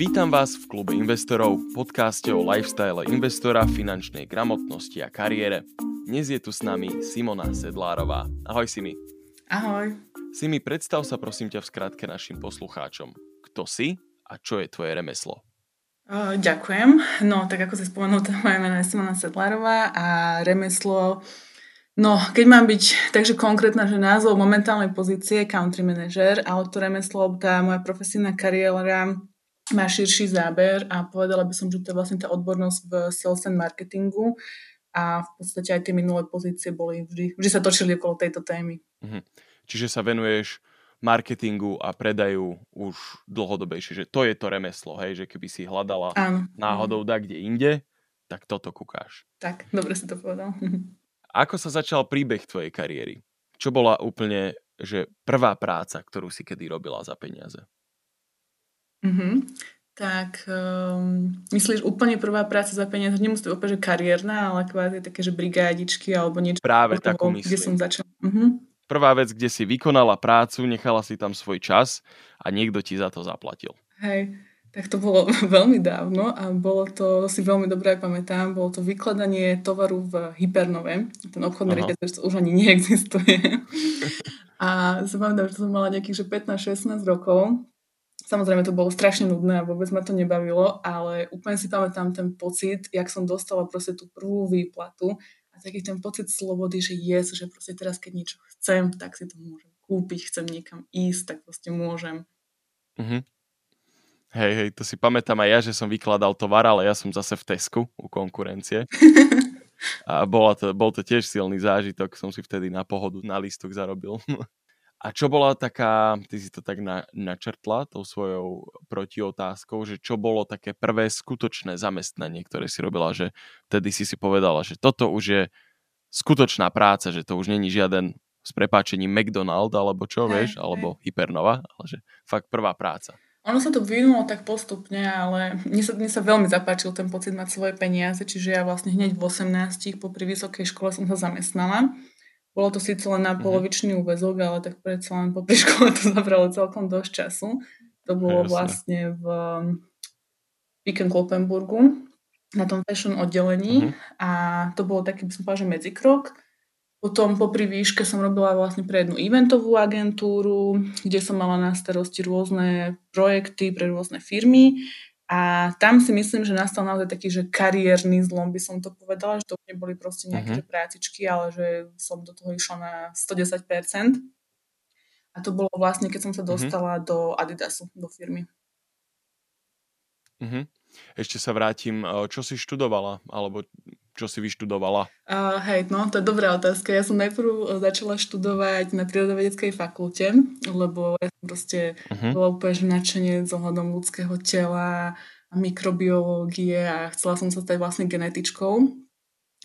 Vítam vás v klube investorov, podcaste o lifestyle investora, finančnej gramotnosti a kariére. Dnes je tu s nami Simona Sedlárová. Ahoj Simi. Ahoj. Simi, predstav sa prosím ťa v skratke našim poslucháčom. Kto si a čo je tvoje remeslo? Uh, ďakujem. No, tak ako si spomenul, moje meno je Simona Sedlárová a remeslo No, keď mám byť takže konkrétna, že názov momentálnej pozície je country manager, ale to remeslo, tá moja profesijná kariéra má širší záber a povedala by som, že to je vlastne tá odbornosť v sales and marketingu a v podstate aj tie minulé pozície boli vždy, vždy sa točili okolo tejto témy. Mhm. Čiže sa venuješ marketingu a predaju už dlhodobejšie, že to je to remeslo, hej, že keby si hľadala áno, náhodou da kde inde, tak toto kúkáš. Tak, dobre si to povedal. Ako sa začal príbeh tvojej kariéry? Čo bola úplne že prvá práca, ktorú si kedy robila za peniaze? Mm-hmm. Tak um, myslíš úplne prvá práca za peniaze, nemusí to úplne že kariérna, ale kvázi také, že brigádičky alebo niečo. Práve toho, takú myslím. Kde som začala. Mm-hmm. Prvá vec, kde si vykonala prácu, nechala si tam svoj čas a niekto ti za to zaplatil. Hej, tak to bolo veľmi dávno a bolo to, si veľmi dobre pamätám, bolo to vykladanie tovaru v Hypernove. Ten obchodný reťazec už ani neexistuje. a si pamätám, že som mala nejakých že 15-16 rokov Samozrejme to bolo strašne nudné a vôbec ma to nebavilo, ale úplne si pamätám ten pocit, jak som dostala proste tú prvú výplatu a taký ten pocit slobody, že yes, že proste teraz keď niečo chcem, tak si to môžem kúpiť, chcem niekam ísť, tak proste môžem. Mm-hmm. Hej, hej, to si pamätám aj ja, že som vykladal tovar, ale ja som zase v Tesku u konkurencie. A bola to, bol to tiež silný zážitok, som si vtedy na pohodu na lístok zarobil. A čo bola taká, ty si to tak na, načrtla tou svojou protiotázkou, že čo bolo také prvé skutočné zamestnanie, ktoré si robila, že vtedy si si povedala, že toto už je skutočná práca, že to už není žiaden s prepáčením McDonald alebo čo, hej, vieš, hej. alebo Hypernova, ale že fakt prvá práca. Ono sa to vyvinulo tak postupne, ale mne sa, mne sa veľmi zapáčil ten pocit mať svoje peniaze, čiže ja vlastne hneď v 18 po pri vysokej škole som sa zamestnala bolo to síce len na mhm. polovičný úvezok, ale tak predsa len po škole to zabralo celkom dosť času. To bolo Jasne. vlastne v Pick Kloppenburgu na tom fashion oddelení uh-huh. a to bolo taký, by som povedala, že medzikrok. Potom po výške som robila vlastne pre jednu eventovú agentúru, kde som mala na starosti rôzne projekty pre rôzne firmy a tam si myslím, že nastal naozaj taký, že kariérny zlom by som to povedala, že to neboli proste nejaké uh-huh. prácičky, ale že som do toho išla na 110%. A to bolo vlastne, keď som sa mhm. dostala uh-huh. do Adidasu, do firmy. Uh-huh. Ešte sa vrátim, čo si študovala, alebo čo si vyštudovala? Uh, hej, no to je dobrá otázka. Ja som najprv začala študovať na prírodovedeckej fakulte, lebo ja som proste uh-huh. bola úplne nadšenie z ohľadom ľudského tela mikrobiológie a chcela som sa stať vlastne genetičkou.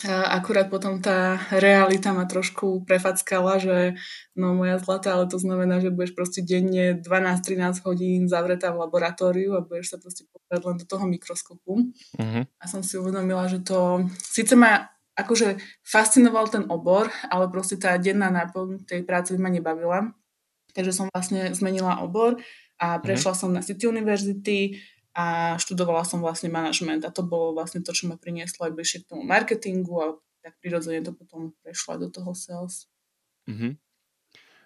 Akurát potom tá realita ma trošku prefackala, že no moja zlatá, ale to znamená, že budeš proste denne 12-13 hodín zavretá v laboratóriu a budeš sa proste pozerať len do toho mikroskopu. Uh-huh. A som si uvedomila, že to síce ma akože fascinoval ten obor, ale proste tá denná náplň tej práce ma nebavila. Takže som vlastne zmenila obor a prešla uh-huh. som na City University, a študovala som vlastne manažment a to bolo vlastne to, čo ma prinieslo aj bližšie k tomu marketingu a tak prirodzene to potom prešlo do toho sales. Mm-hmm.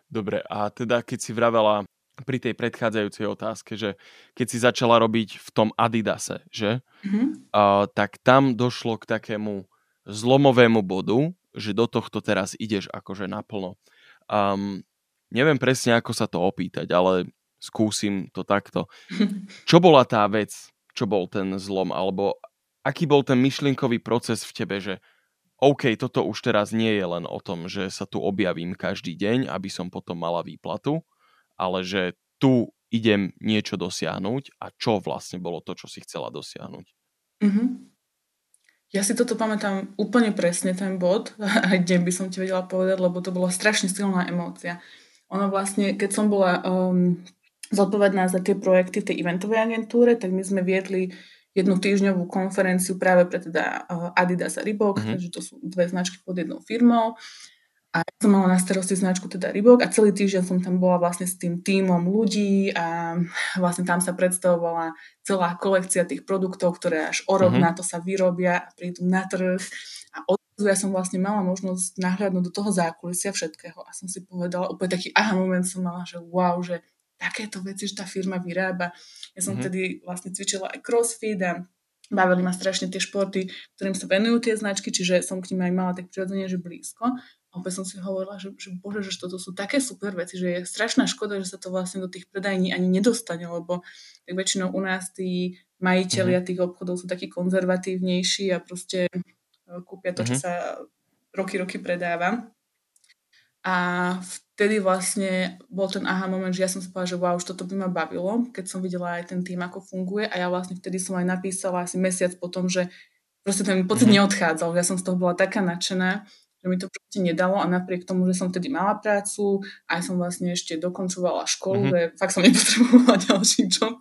Dobre, a teda keď si vravela pri tej predchádzajúcej otázke, že keď si začala robiť v tom Adidase, že? Mm-hmm. Uh, tak tam došlo k takému zlomovému bodu, že do tohto teraz ideš akože naplno. Um, neviem presne, ako sa to opýtať, ale skúsim to takto. Čo bola tá vec, čo bol ten zlom, alebo aký bol ten myšlienkový proces v tebe, že OK, toto už teraz nie je len o tom, že sa tu objavím každý deň, aby som potom mala výplatu, ale že tu idem niečo dosiahnuť a čo vlastne bolo to, čo si chcela dosiahnuť. Mm-hmm. Ja si toto pamätám úplne presne, ten bod, aj kde by som ti vedela povedať, lebo to bola strašne silná emócia. Ono vlastne, keď som bola um, zodpovedná za tie projekty v tej eventovej agentúre, tak my sme viedli jednu týždňovú konferenciu práve pre teda eh, Adidas a Reebok, mm-hmm. takže to sú dve značky pod jednou firmou. A ja som mala na starosti značku teda Reebok a celý týždeň som tam bola vlastne s tým tímom ľudí a vlastne tam sa predstavovala celá kolekcia tých produktov, ktoré až o rok mm-hmm. na to sa vyrobia a prídu na trh. A od ja som vlastne mala možnosť nahľadnúť do toho zákulisia všetkého a som si povedala, úplne taký aha moment som mala, že wow, že takéto veci, že tá firma vyrába. Ja som mm-hmm. vtedy vlastne cvičila aj crossfit a bavili ma strašne tie športy, ktorým sa venujú tie značky, čiže som k nim aj mala tak prirodzene, že blízko. A opäť som si hovorila, že, že bože, že toto sú také super veci, že je strašná škoda, že sa to vlastne do tých predajní ani nedostane, lebo tak väčšinou u nás tí majiteľia mhm. tých obchodov sú takí konzervatívnejší a proste e, kúpia to, čo mm-hmm. sa roky, roky predáva. A vtedy vlastne bol ten aha moment, že ja som si povedala, že wow, už toto by ma bavilo, keď som videla aj ten tým, ako funguje a ja vlastne vtedy som aj napísala asi mesiac potom, že proste ten pocit mm-hmm. neodchádzal, ja som z toho bola taká nadšená, že mi to proste nedalo a napriek tomu, že som vtedy mala prácu, aj som vlastne ešte dokončovala školu, mm-hmm. že fakt som nepotrebovala ďalší job,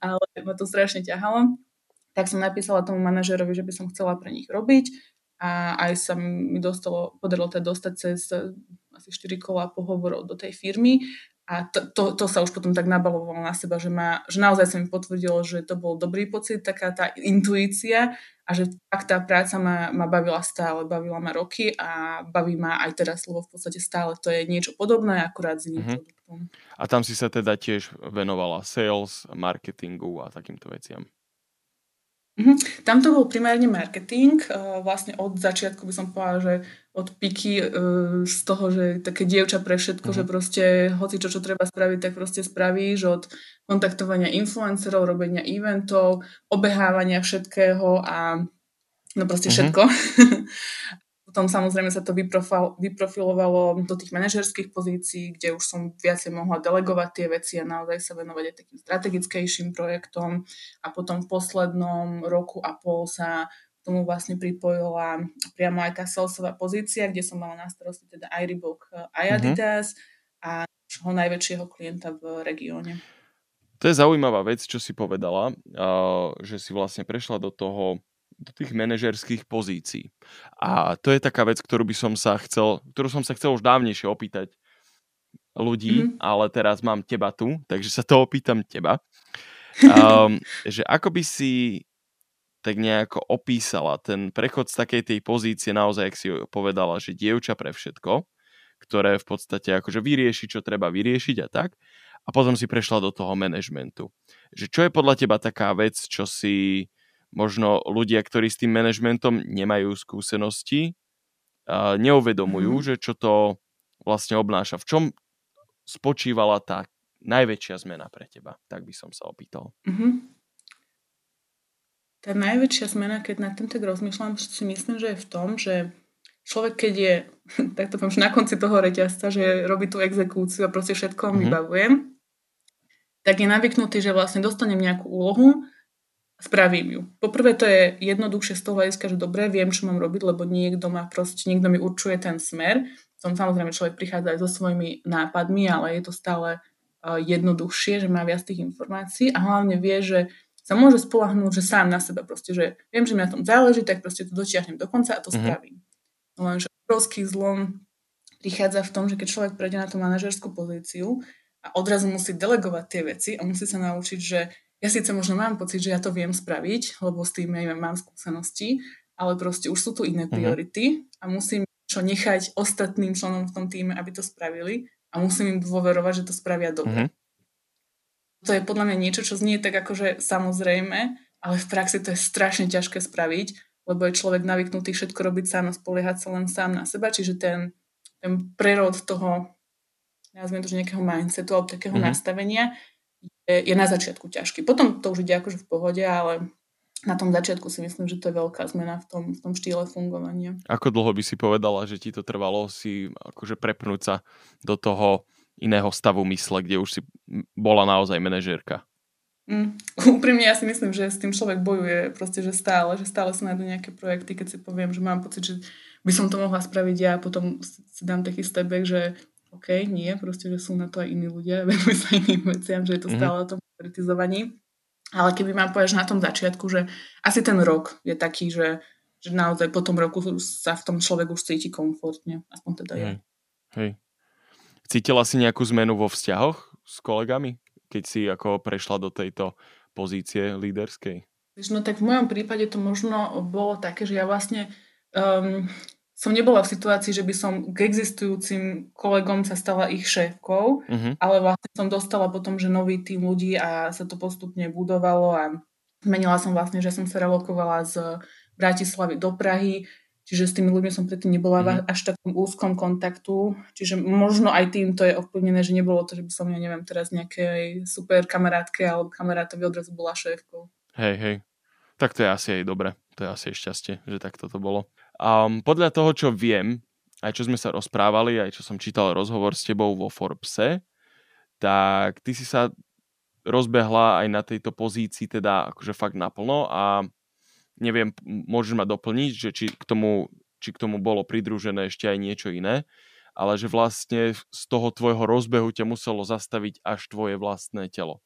ale ma to strašne ťahalo, tak som napísala tomu manažerovi, že by som chcela pre nich robiť a aj sa mi dostalo, podarilo teda dostať cez asi 4 kola pohovorov do tej firmy a to, to, to sa už potom tak nabalovalo na seba, že, ma, že naozaj sa mi potvrdilo, že to bol dobrý pocit, taká tá intuícia a že fakt tá práca ma, ma bavila stále, bavila ma roky a baví ma aj teraz, lebo v podstate stále to je niečo podobné, akurát s iným mm-hmm. produktom. A tam si sa teda tiež venovala sales, marketingu a takýmto veciam. Mm-hmm. Tam to bol primárne marketing, uh, vlastne od začiatku by som povedala, že od piky uh, z toho, že také dievča pre všetko, mm-hmm. že proste hoci čo, čo treba spraviť, tak proste spravíš od kontaktovania influencerov, robenia eventov, obehávania všetkého a no proste mm-hmm. všetko. Potom samozrejme sa to vyprofilovalo do tých manažerských pozícií, kde už som viacej mohla delegovať tie veci a naozaj sa venovať aj takým strategickejším projektom. A potom v poslednom roku a pol sa tomu vlastne pripojila priamo aj tá salesová pozícia, kde som mala na starosti teda aj Reebok, aj mhm. Adidas mm-hmm. a ho najväčšieho klienta v regióne. To je zaujímavá vec, čo si povedala, že si vlastne prešla do toho do tých manažerských pozícií. A to je taká vec, ktorú by som sa chcel, ktorú som sa chcel už dávnejšie opýtať ľudí, mm-hmm. ale teraz mám teba tu, takže sa to opýtam teba. Um, že ako by si tak nejako opísala ten prechod z takej tej pozície, naozaj, ak si povedala, že dievča pre všetko, ktoré v podstate akože vyrieši, čo treba vyriešiť a tak, a potom si prešla do toho manažmentu. Že čo je podľa teba taká vec, čo si možno ľudia, ktorí s tým manažmentom nemajú skúsenosti, neuvedomujú, mm. že čo to vlastne obnáša. V čom spočívala tá najväčšia zmena pre teba? Tak by som sa opýtal. Mm-hmm. Tá najväčšia zmena, keď nad tým tak rozmýšľam, si myslím, že je v tom, že človek, keď je, tak to poviem, na konci toho reťazca, že robí tú exekúciu a proste všetko mm-hmm. vybavujem, tak je navyknutý, že vlastne dostanem nejakú úlohu spravím ju. Poprvé to je jednoduchšie z toho hľadiska, že dobre, viem, čo mám robiť, lebo niekto ma proste, niekto mi určuje ten smer. Som samozrejme, človek prichádza aj so svojimi nápadmi, ale je to stále uh, jednoduchšie, že má viac tých informácií a hlavne vie, že sa môže spolahnúť, že sám na seba proste, že viem, že mi na tom záleží, tak proste to dotiahnem do konca a to mm-hmm. spravím. Lenže obrovský zlom prichádza v tom, že keď človek prejde na tú manažerskú pozíciu a odrazu musí delegovať tie veci a musí sa naučiť, že ja síce možno mám pocit, že ja to viem spraviť, lebo s tým aj mám skúsenosti, ale proste už sú tu iné mhm. priority uh-huh. a musím čo nechať ostatným členom v tom týme, aby to spravili a musím im dôverovať, že to spravia dobre. Uh-huh. To je podľa mňa niečo, čo znie tak akože samozrejme, ale v praxi to je strašne ťažké spraviť, lebo je človek navyknutý všetko robiť sám a spoliehať sa len sám na seba, čiže ten, ten prerod toho, nazviem to, že nejakého mindsetu alebo takého uh-huh. nastavenia je, je na začiatku ťažký. Potom to už ide akože v pohode, ale na tom začiatku si myslím, že to je veľká zmena v tom, v tom štýle fungovania. Ako dlho by si povedala, že ti to trvalo si akože prepnúť sa do toho iného stavu mysle, kde už si bola naozaj manažérka? Mm, úprimne ja si myslím, že s tým človek bojuje proste, že stále, že stále sa nájdú nejaké projekty, keď si poviem, že mám pocit, že by som to mohla spraviť ja a potom si dám taký stepback, že OK, nie, proste, že sú na to aj iní ľudia, venujú sa iným veciam, že je to mhm. stále o tom kritizovaní. Ale keby mám povedať na tom začiatku, že asi ten rok je taký, že, že naozaj po tom roku sa v tom človek už cíti komfortne. Aspoň teda ja. Hej. Cítila si nejakú zmenu vo vzťahoch s kolegami, keď si ako prešla do tejto pozície líderskej? No tak v mojom prípade to možno bolo také, že ja vlastne um, som nebola v situácii, že by som k existujúcim kolegom sa stala ich šéfkou, uh-huh. ale vlastne som dostala potom, že nový tým ľudí a sa to postupne budovalo a zmenila som vlastne, že som sa relokovala z Bratislavy do Prahy, čiže s tými ľuďmi som predtým nebola uh-huh. až takom úzkom kontaktu, čiže možno aj tým to je ovplyvnené, že nebolo to, že by som, ja neviem, teraz nejakej super kamarátke alebo kamarátovi odrazu bola šéfkou. Hej, hej. Tak to je asi aj dobre. To je asi aj šťastie, že takto to bolo. Um, podľa toho, čo viem, aj čo sme sa rozprávali, aj čo som čítal rozhovor s tebou vo Forbese, tak ty si sa rozbehla aj na tejto pozícii teda akože fakt naplno a neviem, môžeš ma doplniť, že či k tomu, či k tomu bolo pridružené ešte aj niečo iné, ale že vlastne z toho tvojho rozbehu ťa muselo zastaviť až tvoje vlastné telo.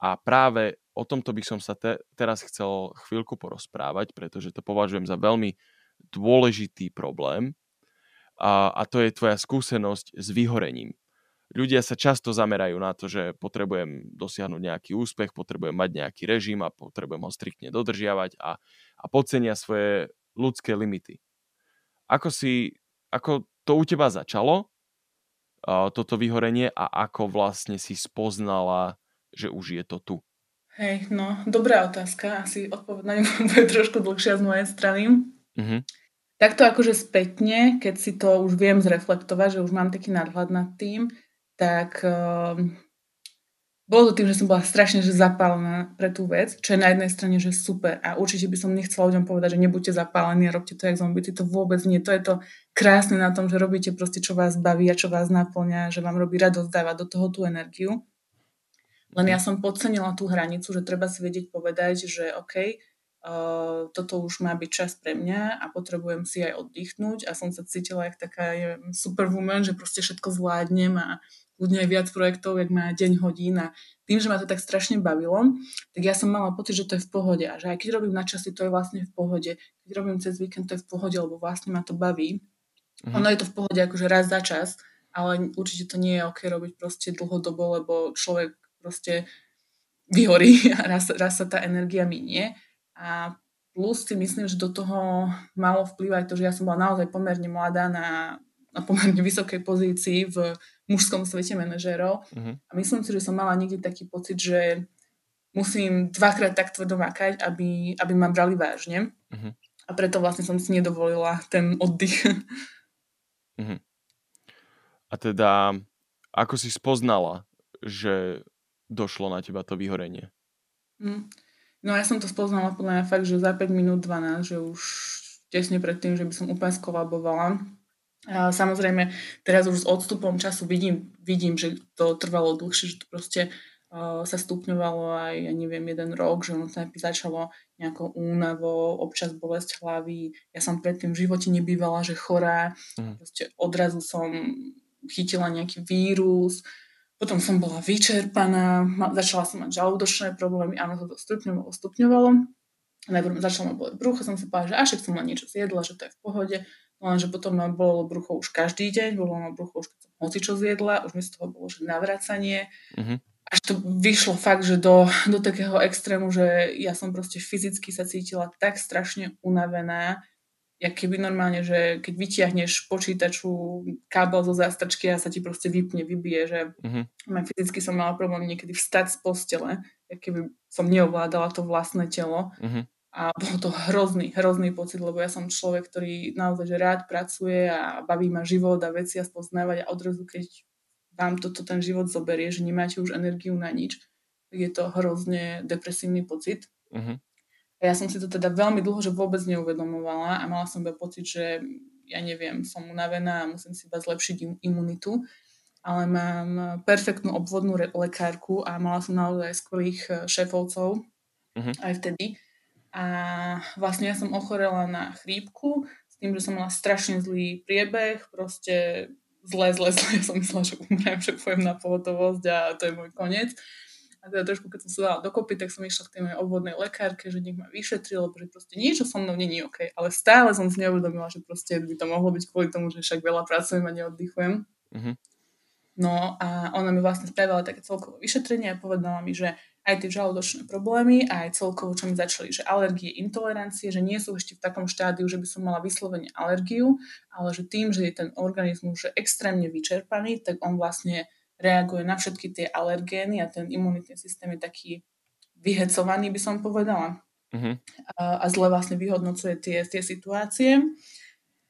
A práve o tomto by som sa te, teraz chcel chvíľku porozprávať, pretože to považujem za veľmi dôležitý problém a, a to je tvoja skúsenosť s vyhorením. Ľudia sa často zamerajú na to, že potrebujem dosiahnuť nejaký úspech, potrebujem mať nejaký režim a potrebujem ho striktne dodržiavať a, a podcenia svoje ľudské limity. Ako, si, ako to u teba začalo, toto vyhorenie a ako vlastne si spoznala, že už je to tu? Hej, no, dobrá otázka. Asi odpoveď na ňu bude trošku dlhšia z mojej strany. Mm-hmm. Takto akože spätne, keď si to už viem zreflektovať, že už mám taký nadhľad nad tým, tak uh, bolo to tým, že som bola strašne že zapálená pre tú vec, čo je na jednej strane, že super. A určite by som nechcela ľuďom povedať, že nebuďte zapálení a robte to jak zombíci. To vôbec nie. To je to krásne na tom, že robíte proste, čo vás baví a čo vás naplňa, že vám robí radosť dávať do toho tú energiu. Len ja som podcenila tú hranicu, že treba si vedieť povedať, že OK, Uh, toto už má byť čas pre mňa a potrebujem si aj oddychnúť a som sa cítila jak taká neviem, superwoman, že proste všetko zvládnem a ľudia aj viac projektov, jak má deň hodín a tým, že ma to tak strašne bavilo, tak ja som mala pocit, že to je v pohode a že aj keď robím na časy, to je vlastne v pohode. Keď robím cez víkend, to je v pohode, lebo vlastne ma to baví. Mhm. Ono je to v pohode akože raz za čas, ale určite to nie je ok robiť proste dlhodobo, lebo človek proste vyhorí a raz, raz sa tá energia minie. A plus si myslím, že do toho malo vplyvať to, že ja som bola naozaj pomerne mladá na, na pomerne vysokej pozícii v mužskom svete manažérov. Uh-huh. A myslím si, že som mala niekde taký pocit, že musím dvakrát tak tvrdo makať, aby, aby ma brali vážne. Uh-huh. A preto vlastne som si nedovolila ten oddych. Uh-huh. A teda, ako si spoznala, že došlo na teba to vyhorenie? Mm. No ja som to spoznala podľa mňa fakt, že za 5 minút 12, že už tesne pred tým, že by som úplne skolabovala. Samozrejme, teraz už s odstupom času vidím, vidím, že to trvalo dlhšie, že to proste uh, sa stupňovalo aj, ja neviem, jeden rok, že ono sa začalo nejakou únavou, občas bolesť hlavy. Ja som predtým v živote nebývala, že chorá. Mm. Proste odrazu som chytila nejaký vírus, potom som bola vyčerpaná, začala som mať žalúdočné problémy, áno, to stupňovalo, stupňovalo. Najprv začala ma boleť brucho, som si povedala, že až som len niečo zjedla, že to je v pohode. Lenže potom ma bolo brucho už každý deň, bolo ma brucho už keď som hoci čo zjedla, už mi z toho bolo, že navracanie. Mm-hmm. Až to vyšlo fakt, že do, do takého extrému, že ja som proste fyzicky sa cítila tak strašne unavená, jak keby normálne, že keď vytiahneš počítaču kábel zo zástrčky a sa ti proste vypne, vybije, že uh-huh. fyzicky som mala problém niekedy vstať z postele, jak keby som neovládala to vlastné telo. Uh-huh. A bol to hrozný, hrozný pocit, lebo ja som človek, ktorý naozaj že rád pracuje a baví ma život a veci a spoznávať a odrazu, keď vám toto ten život zoberie, že nemáte už energiu na nič, tak je to hrozne depresívny pocit. Uh-huh. A ja som si to teda veľmi dlho, že vôbec neuvedomovala a mala som iba pocit, že ja neviem, som unavená a musím si iba zlepšiť imunitu. Ale mám perfektnú obvodnú lekárku a mala som naozaj skvelých eh, šéfovcov uh-huh. aj vtedy. A vlastne ja som ochorela na chrípku s tým, že som mala strašne zlý priebeh, proste zle, zle, zle. Ja som myslela, že umrem, že pojem na pohotovosť a to je môj koniec. A teda trošku, keď som sa dala dokopy, tak som išla k tej mojej obvodnej lekárke, že nech ma vyšetri, lebo že proste niečo so mnou není OK. Ale stále som si neuvedomila, že proste by to mohlo byť kvôli tomu, že však veľa pracujem a neoddychujem. Mm-hmm. No a ona mi vlastne spravila také celkové vyšetrenie a povedala mi, že aj tie žalúdočné problémy aj celkovo, čo mi začali, že alergie, intolerancie, že nie sú ešte v takom štádiu, že by som mala vyslovene alergiu, ale že tým, že je ten organizmus že extrémne vyčerpaný, tak on vlastne reaguje na všetky tie alergény a ten imunitný systém je taký vyhecovaný, by som povedala. Uh-huh. A, a zle vlastne vyhodnocuje tie, tie situácie.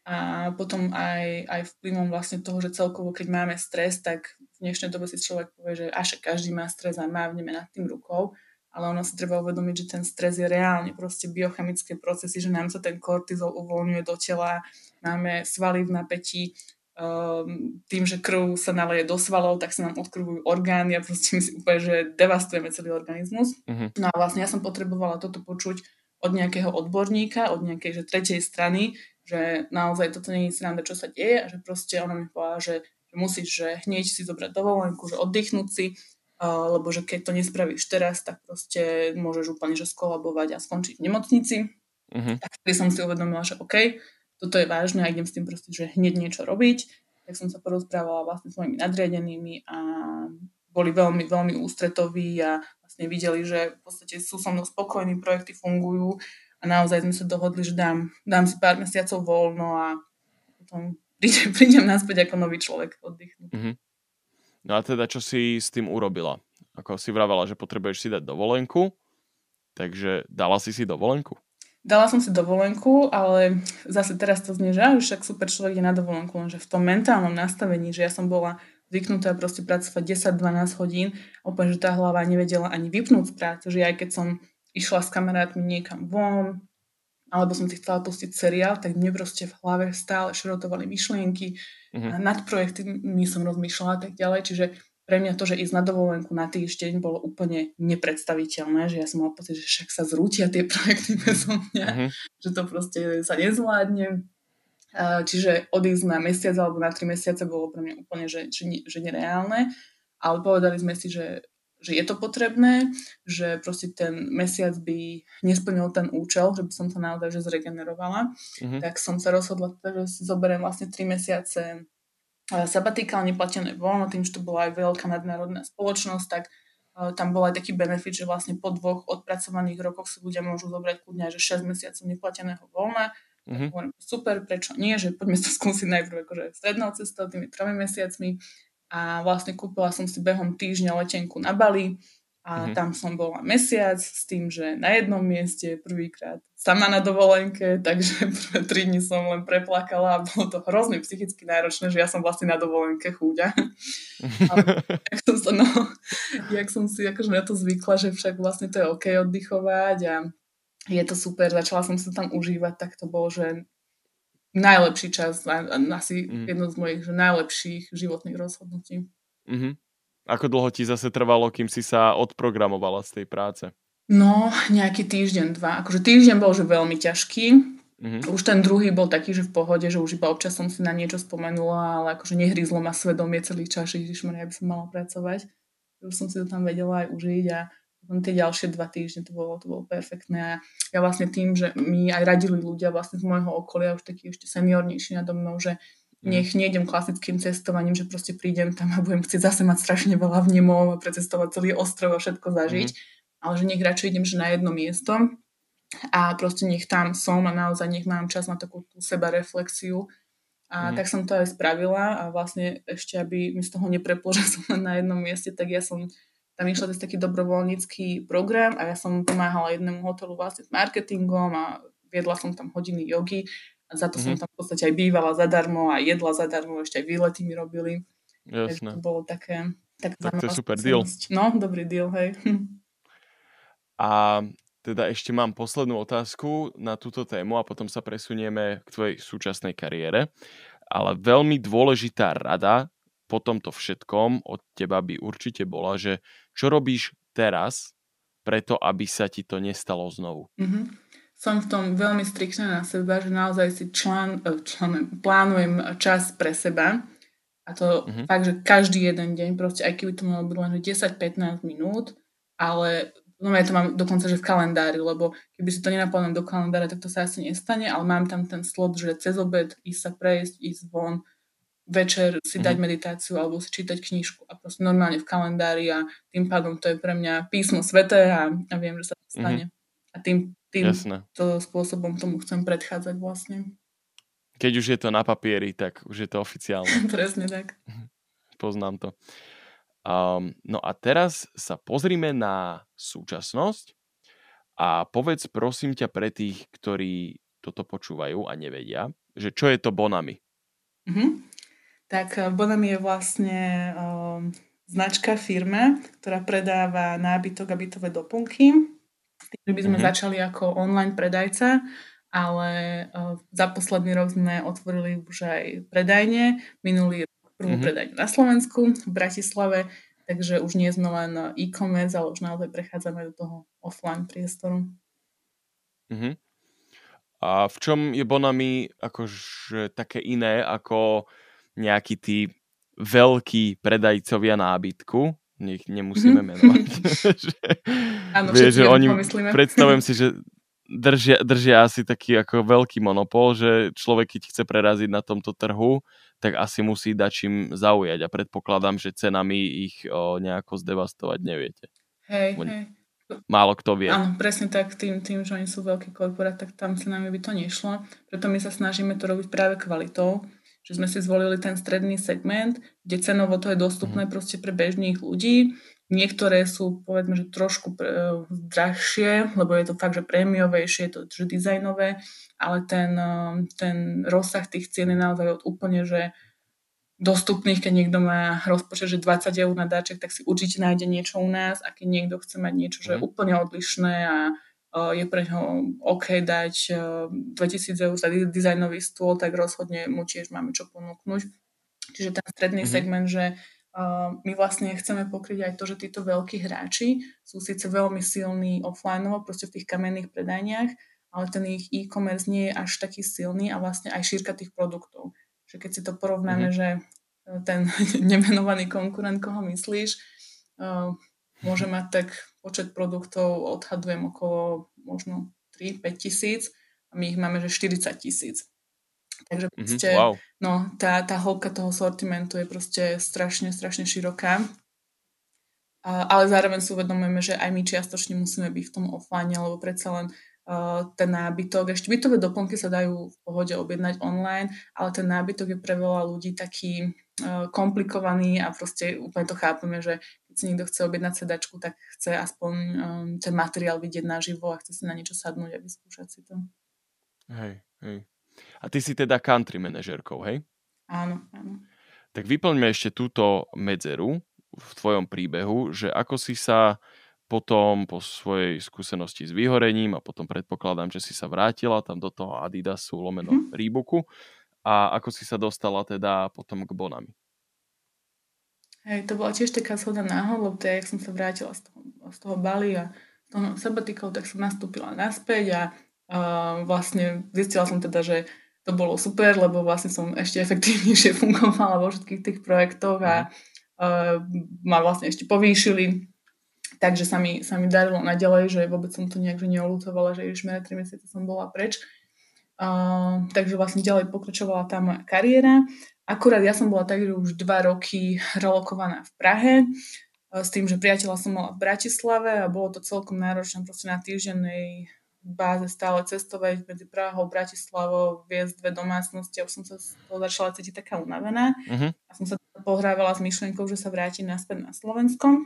A potom aj, aj vplyvom vlastne toho, že celkovo, keď máme stres, tak v dnešnej dobe si človek povie, že až každý má stres a mávneme nad tým rukou, ale ono si treba uvedomiť, že ten stres je reálne proste biochemické procesy, že nám sa ten kortizol uvoľňuje do tela, máme svaly v napätí, um, tým, že krv sa naleje do svalov, tak sa nám odkrvujú orgány a proste my si úplne, že devastujeme celý organizmus. Uh-huh. No a vlastne ja som potrebovala toto počuť od nejakého odborníka, od nejakej že tretej strany, že naozaj toto je sranda, čo sa deje a že proste ona mi povedala, že, že musíš že hneď si zobrať dovolenku, že oddychnúť si, uh, lebo že keď to nespravíš teraz, tak proste môžeš úplne že skolabovať a skončiť v nemocnici. Uh-huh. Tak som si uvedomila, že OK, toto je vážne a idem s tým proste, že hneď niečo robiť. Tak som sa porozprávala vlastne s mojimi nadriadenými a boli veľmi, veľmi ústretoví a vlastne videli, že v podstate sú so mnou spokojní, projekty fungujú a naozaj sme sa dohodli, že dám, dám si pár mesiacov voľno a potom prídem, prídem naspäť ako nový človek oddychnúť. Mm-hmm. No a teda, čo si s tým urobila? Ako si vravela, že potrebuješ si dať dovolenku, takže dala si si dovolenku? Dala som si dovolenku, ale zase teraz to znie, že však super človek je na dovolenku, lenže v tom mentálnom nastavení, že ja som bola zvyknutá proste pracovať 10-12 hodín, úplne, že tá hlava nevedela ani vypnúť z práce, že aj keď som išla s kamarátmi niekam von, alebo som si chcela pustiť seriál, tak mne proste v hlave stále šrotovali myšlienky, mm-hmm. a nad projekty my som rozmýšľala a tak ďalej, čiže pre mňa to, že ísť na dovolenku na týždeň bolo úplne nepredstaviteľné, že ja som mala pocit, že však sa zrútia tie projekty bez mňa, uh-huh. že to proste sa nezvládne. Čiže odísť na mesiac alebo na tri mesiace bolo pre mňa úplne že, že, že nereálne, ale povedali sme si, že, že je to potrebné, že proste ten mesiac by nesplnil ten účel, že by som sa naozaj že zregenerovala. Uh-huh. Tak som sa rozhodla, že si zoberiem vlastne tri mesiace sabatikál neplatené voľno, tým, že to bola aj veľká nadnárodná spoločnosť, tak uh, tam bol aj taký benefit, že vlastne po dvoch odpracovaných rokoch si ľudia môžu zobrať kľudne aj že 6 mesiacov neplateného voľna. Mm-hmm. Tak hovorím, super, prečo nie, že poďme to skúsiť najprv akože strednou cestou, tými tromi mesiacmi. A vlastne kúpila som si behom týždňa letenku na Bali, a mm-hmm. tam som bola mesiac s tým, že na jednom mieste prvýkrát sama na dovolenke, takže prvé tri dni som len preplakala a bolo to hrozne psychicky náročné, že ja som vlastne na dovolenke chúďa. jak som, sa, no, jak som si akože na to zvykla, že však vlastne to je OK oddychovať a je to super, začala som sa tam užívať, tak to bol, že najlepší čas asi mm. jedno z mojich že najlepších životných rozhodnutí. Mm-hmm. Ako dlho ti zase trvalo, kým si sa odprogramovala z tej práce? No, nejaký týždeň, dva. Akože týždeň bol že veľmi ťažký. Mm-hmm. Už ten druhý bol taký, že v pohode, že už iba občas som si na niečo spomenula, ale akože nehryzlo ma svedomie celý čas, že ja by som mala pracovať. Už som si to tam vedela aj užiť a potom tie ďalšie dva týždne to bolo, to bolo perfektné. A ja vlastne tým, že mi aj radili ľudia vlastne z môjho okolia, už takí ešte seniornejší nado mnou, že Mm. nech nejdem klasickým cestovaním, že proste prídem tam a budem chcieť zase mať strašne veľa vnemov a precestovať celý ostrov a všetko zažiť, mm. ale že nech radšej idem že na jedno miesto a proste nech tam som a naozaj nech mám čas na takú tú seba reflexiu. A mm. tak som to aj spravila a vlastne ešte, aby mi z toho nepreplo, že som len na jednom mieste, tak ja som tam išla cez taký dobrovoľnícky program a ja som pomáhala jednému hotelu vlastne s marketingom a viedla som tam hodiny jogy a za to mm-hmm. som mhm. tam v podstate aj bývala zadarmo a jedla zadarmo, ešte aj výlety mi robili. Jasné. to bolo také... Tak, tak to je super deal. No, dobrý deal, hej. A teda ešte mám poslednú otázku na túto tému a potom sa presunieme k tvojej súčasnej kariére. Ale veľmi dôležitá rada po tomto všetkom od teba by určite bola, že čo robíš teraz preto, aby sa ti to nestalo znovu. Mm-hmm som v tom veľmi striktná na seba, že naozaj si člen, eh, člen, plánujem čas pre seba. A to mm-hmm. fakt, že každý jeden deň, proste aj keby to malo byť len 10-15 minút, ale No ja to mám dokonca, že v kalendári, lebo keby si to nenaplánujem do kalendára, tak to sa asi nestane, ale mám tam ten slot, že cez obed ísť sa prejsť, ísť von, večer si mm-hmm. dať meditáciu alebo si čítať knižku a proste normálne v kalendári a tým pádom to je pre mňa písmo sveté a, a viem, že sa to mhm. stane. Mm-hmm. A tým, tým to spôsobom tomu chcem predchádzať vlastne. Keď už je to na papieri, tak už je to oficiálne. Presne tak. Poznám to. Um, no a teraz sa pozrime na súčasnosť a povedz prosím ťa pre tých, ktorí toto počúvajú a nevedia, že čo je to Bonami? Mm-hmm. Tak eh, Bonami je vlastne um, značka firma, ktorá predáva nábytok a bytové doplnky. Tým by sme mm-hmm. začali ako online predajca, ale uh, za posledný rok sme otvorili už aj predajne. Minulý prvú mm-hmm. predajňu na Slovensku v Bratislave, takže už nie sme len e-commerce, ale už naozaj prechádzame do toho offline priestoru. Mm-hmm. A v čom je Bonami akože také iné ako nejakí tí veľkí predajcovia nábytku? Nech nemusíme menovať. Áno, vie, že oni, predstavujem si, že držia, držia asi taký ako veľký monopol, že človek, keď chce preraziť na tomto trhu, tak asi musí dať čím zaujať a predpokladám, že cenami ich o, nejako zdevastovať neviete. Hej, Bo, hej. Málo kto vie. Áno, presne tak, tým, tým, že oni sú veľký korporát, tak tam cenami by to nešlo. Preto my sa snažíme to robiť práve kvalitou, že sme si zvolili ten stredný segment, kde cenovo to je dostupné mm. proste pre bežných ľudí Niektoré sú, povedzme, že trošku uh, drahšie, lebo je to fakt, že prémiovejšie, je to že dizajnové, ale ten, uh, ten rozsah tých cien je naozaj od úplne, že dostupných, keď niekto má rozpočet, že 20 eur na dáček, tak si určite nájde niečo u nás a keď niekto chce mať niečo, že je mhm. úplne odlišné a je pre ňo OK dať uh, 2000 eur za dizajnový stôl, tak rozhodne mu tiež máme čo ponúknuť. Čiže ten stredný mm-hmm. segment, že my vlastne chceme pokryť aj to, že títo veľkí hráči sú síce veľmi silní offline, proste v tých kamenných predajniach, ale ten ich e-commerce nie je až taký silný a vlastne aj šírka tých produktov. Že keď si to porovnáme, mm-hmm. že ten nemenovaný konkurent, koho myslíš, môže mať tak počet produktov, odhadujem okolo možno 3-5 tisíc a my ich máme, že 40 tisíc. Takže mhm, proste, mm-hmm, wow. no, tá, tá hĺbka toho sortimentu je proste strašne, strašne široká. A, ale zároveň si uvedomujeme, že aj my čiastočne musíme byť v tom offline, lebo predsa len uh, ten nábytok, ešte bytové doplnky sa dajú v pohode objednať online, ale ten nábytok je pre veľa ľudí taký komplikovaný a proste úplne to chápeme, že keď si niekto chce objednať sedačku, tak chce aspoň um, ten materiál vidieť naživo a chce si na niečo sadnúť a vyskúšať si to. Hej, hej. A ty si teda country manažerkou, hej? Áno, áno. Tak vyplňme ešte túto medzeru v tvojom príbehu, že ako si sa potom po svojej skúsenosti s vyhorením a potom predpokladám, že si sa vrátila tam do toho Adidasu lomeno mm. Reeboku a ako si sa dostala teda potom k Bonami. Hej, to bola tiež taká shoda náhod, lebo teda, jak som sa vrátila z toho, z toho Bali a z toho sabatikov, tak som nastúpila naspäť a a vlastne zistila som teda, že to bolo super, lebo vlastne som ešte efektívnejšie fungovala vo všetkých tých projektoch a uh, ma vlastne ešte povýšili. Takže sa mi, sa mi darilo naďalej, že vôbec som to nejak že neolutovala, že už 3 mesiace som bola preč. Uh, takže vlastne ďalej pokračovala tá moja kariéra. Akurát ja som bola tak, že už dva roky relokovaná v Prahe uh, s tým, že priateľa som mala v Bratislave a bolo to celkom náročné proste na týždennej báze stále cestovať medzi Prahou, Bratislavou, viesť dve domácnosti a už som sa začala cítiť taká unavená. Uh-huh. A som sa pohrávala s myšlienkou, že sa vrátim naspäť na Slovensko.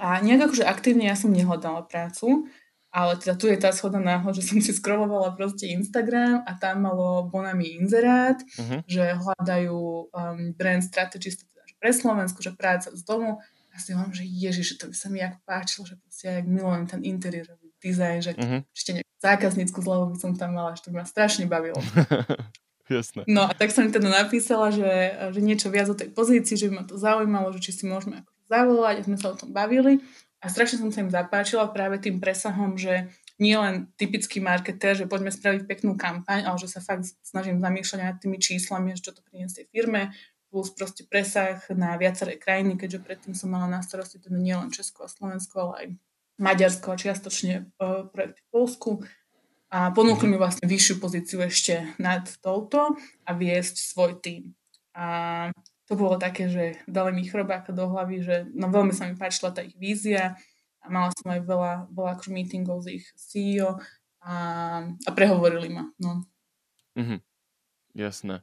A nejak akože aktívne ja som nehľadala prácu, ale teda tu je tá schoda náhod, že som si scrollovala proste Instagram a tam malo Bonami inzerát, uh-huh. že hľadajú um, brand strategist teda, pre Slovensku, že práca z domu. A si hovorím, že ježiš, to by sa mi jak páčilo, že proste ja jak milujem ten interiérový dizajn, že uh-huh. ešte nejakú zákaznícku zľavu by som tam mala, že to by ma strašne bavilo. Jasné. No a tak som mi teda napísala, že, že niečo viac o tej pozícii, že by ma to zaujímalo, že či si môžeme ako zavolať a sme sa o tom bavili. A strašne som sa im zapáčila práve tým presahom, že nie len typický marketér, že poďme spraviť peknú kampaň, ale že sa fakt snažím zamýšľať nad tými číslami, že čo to priniesie tej firme, plus proste presah na viaceré krajiny, keďže predtým som mala na starosti teda nielen Česko a Slovensko, ale aj Maďarsko a čiastočne uh, projekty v Polsku. A ponúkli mi vlastne vyššiu pozíciu ešte nad touto a viesť svoj tým. A to bolo také, že dali mi chrobáka do hlavy, že no veľmi sa mi páčila tá ich vízia a mala som aj veľa, veľa akože meetingov s ich CEO a, a prehovorili ma. No. Mm-hmm. Jasné.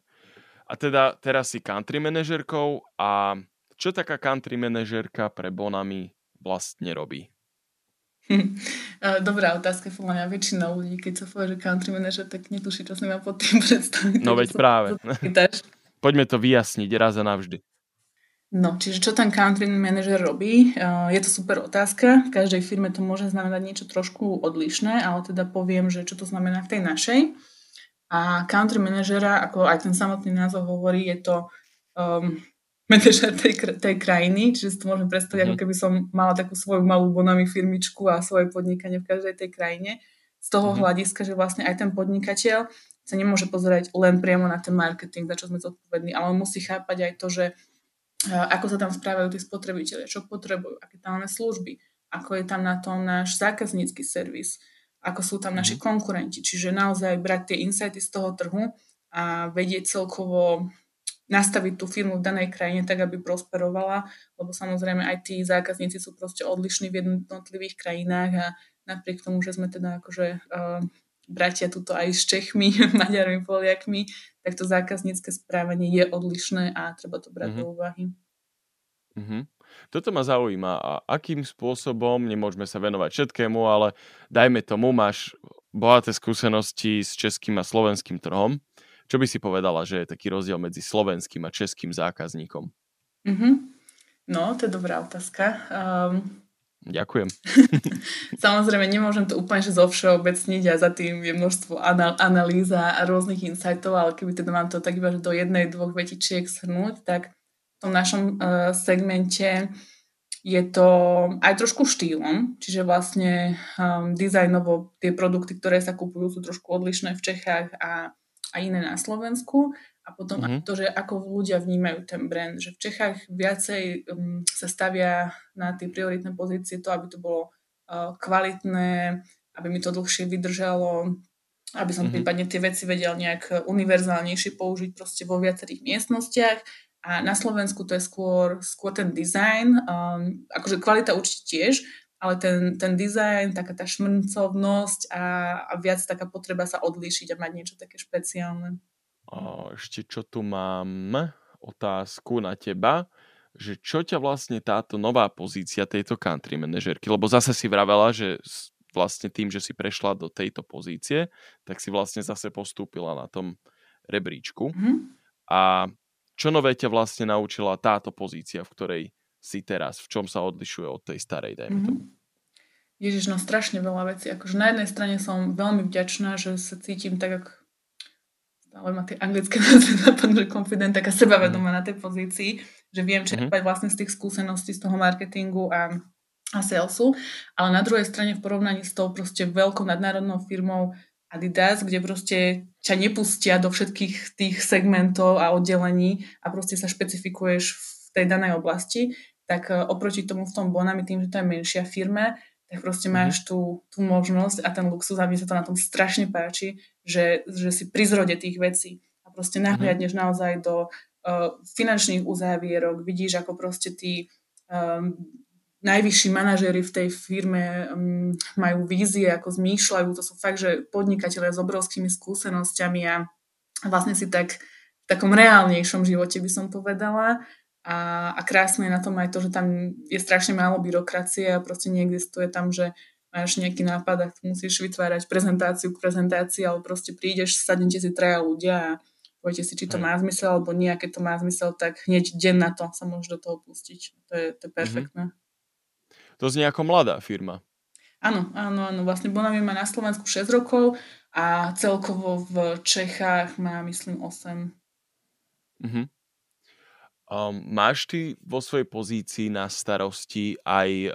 A teda teraz si country manažerkou a čo taká country manažerka pre Bonami vlastne robí? Dobrá otázka, podľa mňa väčšina ľudí, keď sa povie, že country manager, tak netuší, čo si má pod tým predstaviť. No veď práve. Poďme to vyjasniť raz a navždy. No, čiže čo ten country manager robí? Je to super otázka. V každej firme to môže znamenať niečo trošku odlišné, ale teda poviem, že čo to znamená v tej našej. A country manažera, ako aj ten samotný názov hovorí, je to um, manažer tej, tej krajiny, čiže si to môžem predstaviť, ako mhm. keby som mala takú svoju malú bonami firmičku a svoje podnikanie v každej tej krajine. Z toho mm. hľadiska, že vlastne aj ten podnikateľ sa nemôže pozerať len priamo na ten marketing, za čo sme zodpovední, ale on musí chápať aj to, že ako sa tam správajú tí spotrebitelia, čo potrebujú, aké tam máme služby, ako je tam na tom náš zákaznícky servis, ako sú tam naši mhm. konkurenti. Čiže naozaj brať tie insighty z toho trhu a vedieť celkovo nastaviť tú firmu v danej krajine tak, aby prosperovala, lebo samozrejme aj tí zákazníci sú proste odlišní v jednotlivých krajinách a napriek tomu, že sme teda akože uh, bratia tuto aj s Čechmi, Maďarmi, Poliakmi, tak to zákaznícke správanie je odlišné a treba to brať mm-hmm. do úvahy. Mm-hmm. Toto ma zaujíma. A akým spôsobom, nemôžeme sa venovať všetkému, ale dajme tomu, máš bohaté skúsenosti s českým a slovenským trhom. Čo by si povedala, že je taký rozdiel medzi slovenským a českým zákazníkom? Mm-hmm. No, to je dobrá otázka. Um, Ďakujem. Samozrejme, nemôžem to úplne že zovšeobecniť a za tým je množstvo anal- analýz a rôznych insightov, ale keby teda mám to tak iba do jednej, dvoch vetičiek shrnúť, tak v tom našom uh, segmente je to aj trošku štýlom, čiže vlastne um, dizajnovo tie produkty, ktoré sa kupujú, sú trošku odlišné v Čechách a a iné na Slovensku. A potom mm-hmm. to, že ako ľudia vnímajú ten brand. Že v Čechách viacej um, sa stavia na tie prioritné pozície to, aby to bolo uh, kvalitné, aby mi to dlhšie vydržalo, aby som mm-hmm. prípadne tie veci vedel nejak univerzálnejšie použiť proste vo viacerých miestnostiach. A na Slovensku to je skôr, skôr ten design. Um, akože kvalita určite tiež, ale ten, ten dizajn, taká tá šmrncovnosť a, a viac taká potreba sa odlíšiť a mať niečo také špeciálne. Ešte čo tu mám otázku na teba, že čo ťa vlastne táto nová pozícia tejto country manažerky, lebo zase si vravela, že vlastne tým, že si prešla do tejto pozície, tak si vlastne zase postúpila na tom rebríčku. Mm-hmm. A čo nové ťa vlastne naučila táto pozícia, v ktorej si teraz? V čom sa odlišuje od tej starej, dajme mm-hmm. tomu? Ježiš, no strašne veľa vecí. Akože na jednej strane som veľmi vďačná, že sa cítim tak, ako stále má tie anglické názvy napadnú, že confident, taká sebavedomá mm. na tej pozícii, že viem čerpať mm-hmm. vlastne z tých skúseností z toho marketingu a, a salesu, ale na druhej strane v porovnaní s tou proste veľkou nadnárodnou firmou Adidas, kde proste ťa nepustia do všetkých tých segmentov a oddelení a proste sa špecifikuješ v tej danej oblasti, tak e, oproti tomu v tom Bonami, tým, že to je menšia firma, tak proste máš tú, tú možnosť a ten luxus a mne sa to na tom strašne páči, že, že si pri zrode tých vecí a proste mhm. nahliadneš naozaj do uh, finančných uzávierok, vidíš, ako proste tí um, najvyšší manažéri v tej firme um, majú vízie, ako zmýšľajú, to sú fakt, že podnikatelia s obrovskými skúsenosťami a vlastne si tak v takom reálnejšom živote by som povedala a, a krásne je na tom aj to, že tam je strašne málo byrokracie a proste neexistuje tam, že máš nejaký nápad a musíš vytvárať prezentáciu k prezentácii, ale proste prídeš, sadnete si traja ľudia a poviete si, či to má zmysel alebo nie, keď to má zmysel, tak hneď deň na to sa môžeš do toho pustiť. To je, to je mhm. perfektné. Mm-hmm. To znie ako mladá firma. Áno, áno, áno. Vlastne Bonami má na Slovensku 6 rokov a celkovo v Čechách má, myslím, 8. Mm-hmm. Um, máš ty vo svojej pozícii na starosti aj uh,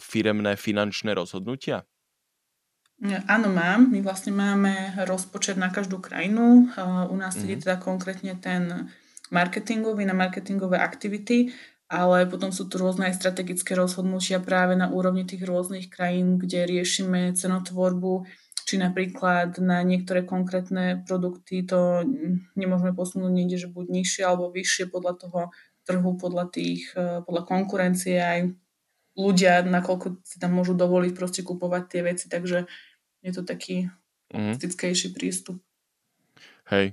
firemné finančné rozhodnutia? Áno, mám. My vlastne máme rozpočet na každú krajinu. Uh, u nás mm-hmm. teda konkrétne ten marketingový, na marketingové aktivity, ale potom sú tu rôzne aj strategické rozhodnutia práve na úrovni tých rôznych krajín, kde riešime cenotvorbu, či napríklad na niektoré konkrétne produkty to nemôžeme posunúť niekde, že buď nižšie alebo vyššie podľa toho trhu, podľa, tých, e, podľa konkurencie aj ľudia, nakoľko si tam môžu dovoliť proste kupovať tie veci, takže je to taký mm. prístup. Hej.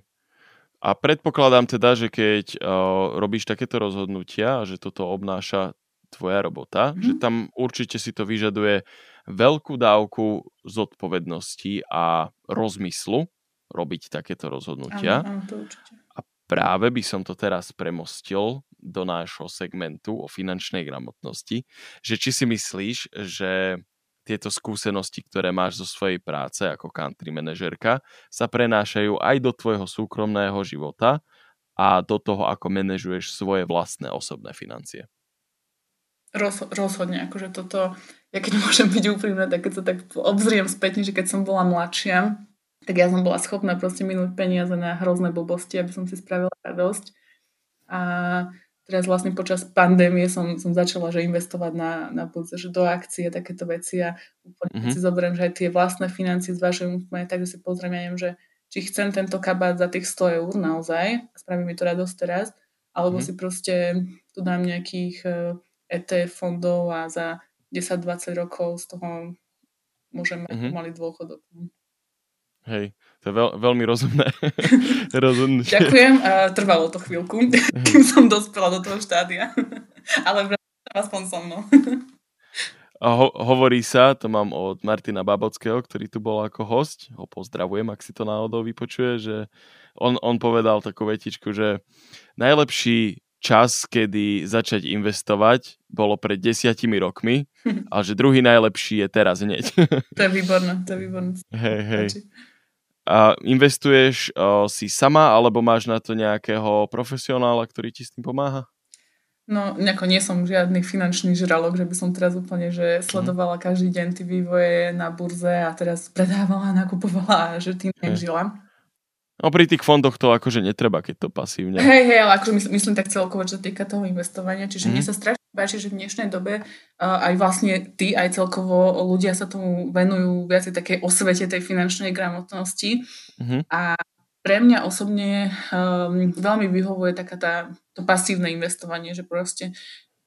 A predpokladám teda, že keď uh, robíš takéto rozhodnutia že toto obnáša tvoja robota, mm. že tam určite si to vyžaduje veľkú dávku zodpovednosti a rozmyslu robiť takéto rozhodnutia. Áno, áno, to určite. A práve by som to teraz premostil do nášho segmentu o finančnej gramotnosti, že či si myslíš, že tieto skúsenosti, ktoré máš zo svojej práce ako country manažerka, sa prenášajú aj do tvojho súkromného života a do toho, ako manažuješ svoje vlastné osobné financie. Roz, rozhodne, akože toto, ja keď môžem byť úprimná, tak keď sa tak obzriem spätne, že keď som bola mladšia, tak ja som bola schopná proste minúť peniaze na hrozné blbosti, aby som si spravila radosť. A teraz vlastne počas pandémie som, som začala že investovať na, na budúce, že do akcie, takéto veci a úplne mm-hmm. si zoberiem, že aj tie vlastné financie zvažujem úplne tak, že si pozriem, ja neviem, že či chcem tento kabát za tých 100 eur naozaj spraví mi to radosť teraz, alebo mm-hmm. si proste tu dám nejakých ETF fondov a za 10-20 rokov z toho môžeme mm-hmm. malý dôchodok. Hej, to je veľ, veľmi rozumné rozhodnutie. Ďakujem, a trvalo to chvíľku, kým som dospela do toho štádia. Ale aspoň so mnou. A ho, hovorí sa, to mám od Martina Babockého, ktorý tu bol ako host, ho pozdravujem, ak si to náhodou vypočuje, že on, on povedal takú vetičku, že najlepší čas, kedy začať investovať, bolo pred desiatimi rokmi, ale že druhý najlepší je teraz hneď. to je výborné, to je výborné. Hej, hej. A investuješ o, si sama, alebo máš na to nejakého profesionála, ktorý ti s tým pomáha? No, nejako nie som žiadny finančný žralok, že by som teraz úplne, že mhm. sledovala každý deň tie vývoje na burze a teraz predávala, nakupovala a že tým nejak žila. No pri tých fondoch to akože netreba, keď to pasívne. Hej, hej, ale akože myslím, myslím tak celkovo, čo týka toho investovania. Čiže mm. mne mhm. sa strašne páči, že v dnešnej dobe uh, aj vlastne ty, aj celkovo ľudia sa tomu venujú viacej takej osvete tej finančnej gramotnosti. Mm. A pre mňa osobne um, veľmi vyhovuje taká tá, to pasívne investovanie, že proste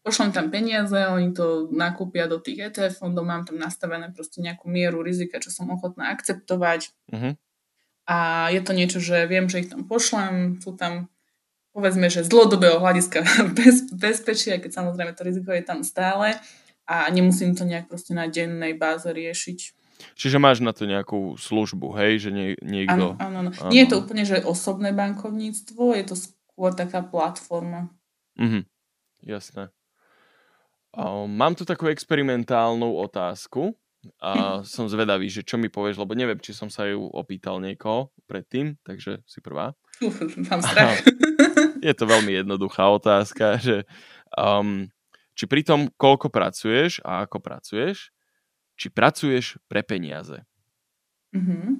pošlem tam peniaze, oni to nakúpia do tých ETF fondov, mám tam nastavené proste nejakú mieru rizika, čo som ochotná akceptovať. Mm-hmm a je to niečo, že viem, že ich tam pošlem, sú tam povedzme, že z dlhodobého hľadiska bez, bezpečia, keď samozrejme to riziko je tam stále a nemusím to nejak proste na dennej báze riešiť. Čiže máš na to nejakú službu, hej, že nie, niekto... Áno, áno, áno. Nie je to úplne, že osobné bankovníctvo, je to skôr taká platforma. Mhm, jasné. Um, mám tu takú experimentálnu otázku. A som zvedavý, že čo mi povieš, lebo neviem, či som sa ju opýtal niekoho predtým, takže si prvá. Uf, mám strach. Je to veľmi jednoduchá otázka, že um, či pri tom, koľko pracuješ a ako pracuješ, či pracuješ pre peniaze? Uh-huh.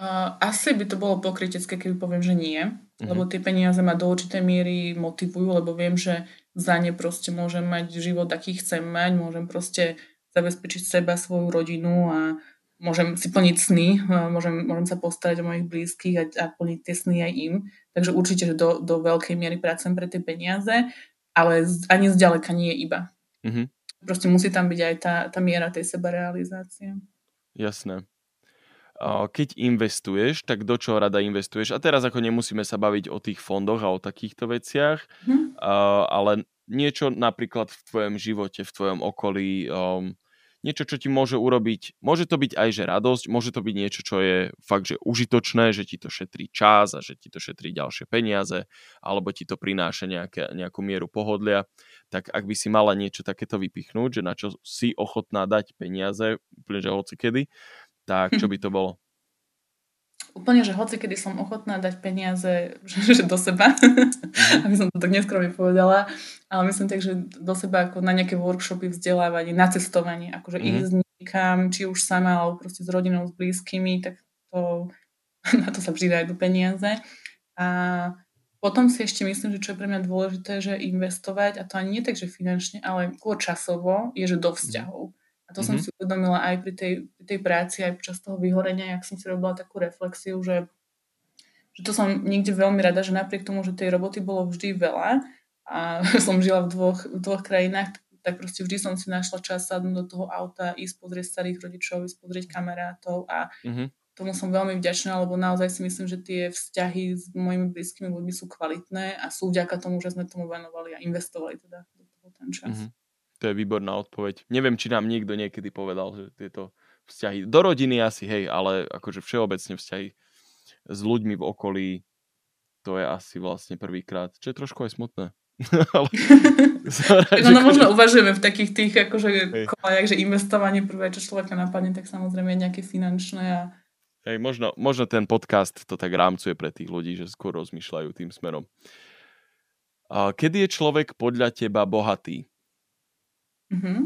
Uh, asi by to bolo pokrytecké, keby poviem, že nie, uh-huh. lebo tie peniaze ma do určitej miery motivujú, lebo viem, že za ne proste môžem mať život, aký chcem mať, môžem proste zabezpečiť seba, svoju rodinu a môžem si plniť sny, môžem, môžem sa postarať o mojich blízkych a, a plniť tie sny aj im. Takže určite, že do, do veľkej miery pracujem pre tie peniaze, ale z, ani zďaleka nie je iba. Mm-hmm. Proste musí tam byť aj tá, tá miera tej sebarealizácie. Jasné. Keď investuješ, tak do čoho rada investuješ? A teraz ako nemusíme sa baviť o tých fondoch a o takýchto veciach, mm. ale niečo napríklad v tvojom živote, v tvojom okolí, um, niečo, čo ti môže urobiť, môže to byť aj že radosť, môže to byť niečo, čo je fakt, že užitočné, že ti to šetrí čas a že ti to šetrí ďalšie peniaze, alebo ti to prináša nejaké, nejakú mieru pohodlia, tak ak by si mala niečo takéto vypichnúť, že na čo si ochotná dať peniaze, úplne že hoci kedy, tak čo by to bolo? Úplne, že hoci kedy som ochotná dať peniaze že, že do seba, mm-hmm. aby som to tak neskromne povedala, ale myslím tak, že do seba ako na nejaké workshopy, vzdelávanie, na cestovanie, akože mm-hmm. ísť niekam, či už sama, alebo proste s rodinou, s blízkymi, tak to, na to sa vždy dajú peniaze. A potom si ešte myslím, že čo je pre mňa dôležité, že investovať, a to ani nie tak, že finančne, ale skôr časovo, je, že do vzťahov. A to mm-hmm. som mhm. si uvedomila aj pri tej, pri tej práci, aj počas toho vyhorenia, jak som si robila takú reflexiu, že, že to som niekde veľmi rada, že napriek tomu, že tej roboty bolo vždy veľa a som žila v dvoch, v dvoch krajinách, tak proste vždy som si našla čas sadnúť do toho auta, ísť pozrieť starých rodičov, ísť pozrieť kamarátov a mm-hmm. tomu som veľmi vďačná, lebo naozaj si myslím, že tie vzťahy s mojimi blízkymi ľuďmi sú kvalitné a sú vďaka tomu, že sme tomu venovali a investovali teda do toho ten čas. Mm-hmm. To je výborná odpoveď. Neviem, či nám niekto niekedy povedal, že tieto vzťahy, do rodiny asi, hej, ale akože všeobecne vzťahy s ľuďmi v okolí, to je asi vlastne prvýkrát, čo je trošku aj smutné. ale tak ono možno uvažujeme v takých tých akože kolajach, že investovanie prvé, čo človeka napadne, tak samozrejme nejaké finančné a Hej, možno, možno ten podcast to tak rámcuje pre tých ľudí, že skôr rozmýšľajú tým smerom. A kedy je človek podľa teba bohatý? Mm-hmm.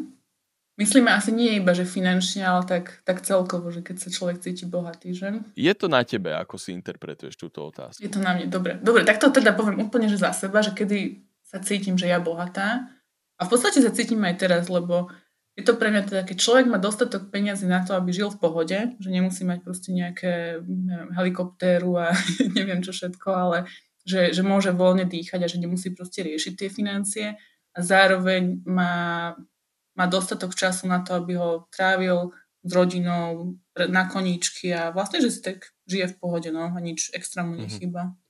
Myslíme asi nie iba, že finančne, ale tak, tak celkovo, že keď sa človek cíti bohatý, že? Je to na tebe, ako si interpretuješ túto otázku? Je to na mne, dobre. Dobre, tak to teda poviem úplne, že za seba, že kedy sa cítim, že ja bohatá. A v podstate sa cítim aj teraz, lebo je to pre mňa teda, keď človek má dostatok peniazy na to, aby žil v pohode, že nemusí mať proste nejaké neviem, helikoptéru a neviem čo všetko, ale že, že môže voľne dýchať a že nemusí proste riešiť tie financie a zároveň má, má dostatok času na to, aby ho trávil s rodinou na koníčky a vlastne, že si tak žije v pohode, no a nič extra mu mhm. nechýba. Mm-hmm.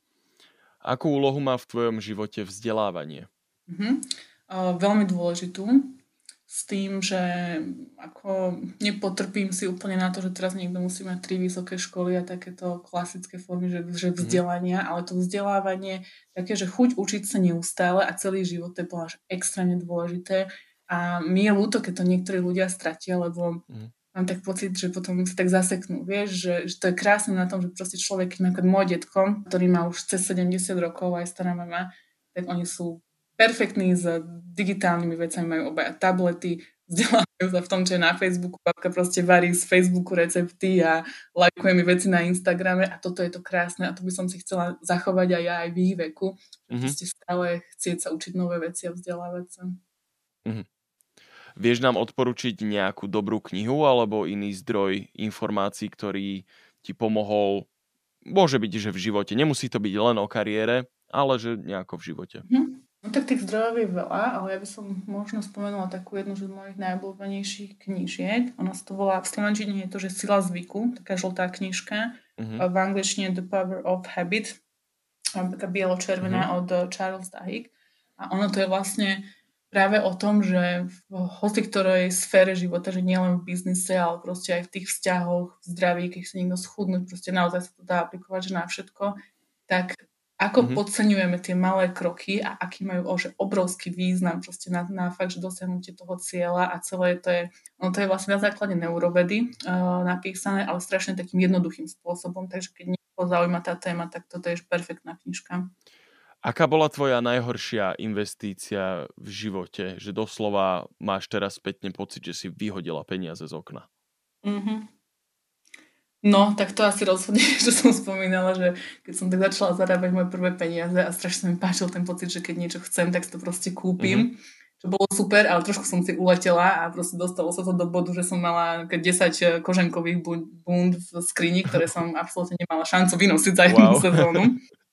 Akú úlohu má v tvojom živote vzdelávanie? Mm-hmm. Uh, veľmi dôležitú s tým, že ako nepotrpím si úplne na to, že teraz niekto musí mať tri vysoké školy a takéto klasické formy, že, že mhm. vzdelania, mm. ale to vzdelávanie také, že chuť učiť sa neustále a celý život to je až extrémne dôležité a mi je ľúto, keď to niektorí ľudia stratia, lebo mm mám tak pocit, že potom sa tak zaseknú, vieš, že, že to je krásne na tom, že proste človek, napríklad môj detko, ktorý má už cez 70 rokov, aj stará mama, tak oni sú perfektní s digitálnymi vecami, majú obaja tablety, vzdelávajú sa v tom, čo je na Facebooku, babka proste varí z Facebooku recepty a lajkuje mi veci na Instagrame a toto je to krásne a to by som si chcela zachovať aj ja aj v ich veku, mm-hmm. proste stále chcieť sa učiť nové veci a vzdelávať sa. Mm-hmm. Vieš nám odporučiť nejakú dobrú knihu alebo iný zdroj informácií, ktorý ti pomohol, môže byť, že v živote, nemusí to byť len o kariére, ale že nejako v živote. Hm. No tak tých zdrojov je veľa, ale ja by som možno spomenula takú jednu z mojich najobľúbenejších knížiek. Ona sa to volá, v slovenčine je to, že Sila zvyku, taká žltá knižka. Uh-huh. V angličtine The Power of Habit, taká bielo-červená uh-huh. od Charles Duhigg. A ono to je vlastne práve o tom, že v hoci ktorej sfére života, že nielen v biznise, ale proste aj v tých vzťahoch, v zdraví, keď sa niekto schudnúť, proste naozaj sa to dá aplikovať že na všetko, tak ako mm-hmm. podceňujeme tie malé kroky a aký majú že obrovský význam proste na, na fakt, že dosiahnutie toho cieľa a celé to je, no to je vlastne na základe neurovedy uh, napísané, ale strašne takým jednoduchým spôsobom, takže keď niekoho zaujíma tá téma, tak toto je perfektná knižka. Aká bola tvoja najhoršia investícia v živote? Že doslova máš teraz spätne pocit, že si vyhodila peniaze z okna. Mm-hmm. No, tak to asi rozhodne, že som spomínala, že keď som tak začala zarábať moje prvé peniaze a strašne mi páčil ten pocit, že keď niečo chcem, tak to proste kúpim. Mm-hmm. Čo bolo super, ale trošku som si uletela a proste dostalo sa to do bodu, že som mala 10 eh, koženkových bund v skrini, ktoré som absolútne nemala šancu vynosiť za jednu wow. sezónu.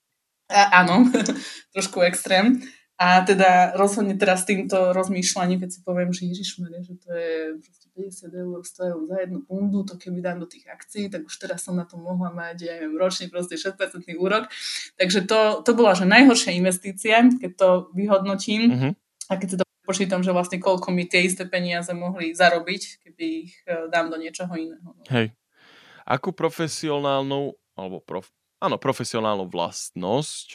A, áno, trošku extrém. A teda rozhodne teraz týmto rozmýšľaním, keď si poviem, že Ježišmere, že to je proste 50 eur, 100 eur za jednu bundu, to keby dám do tých akcií, tak už teraz som na to mohla mať, ja neviem, ročný proste 6% úrok. Takže to, to bola že najhoršia investícia, keď to vyhodnotím mm-hmm. a keď si to počítam, že vlastne koľko mi tie isté peniaze mohli zarobiť, keby ich e, dám do niečoho iného. Hej. Akú profesionálnu alebo prof, áno, profesionálnu vlastnosť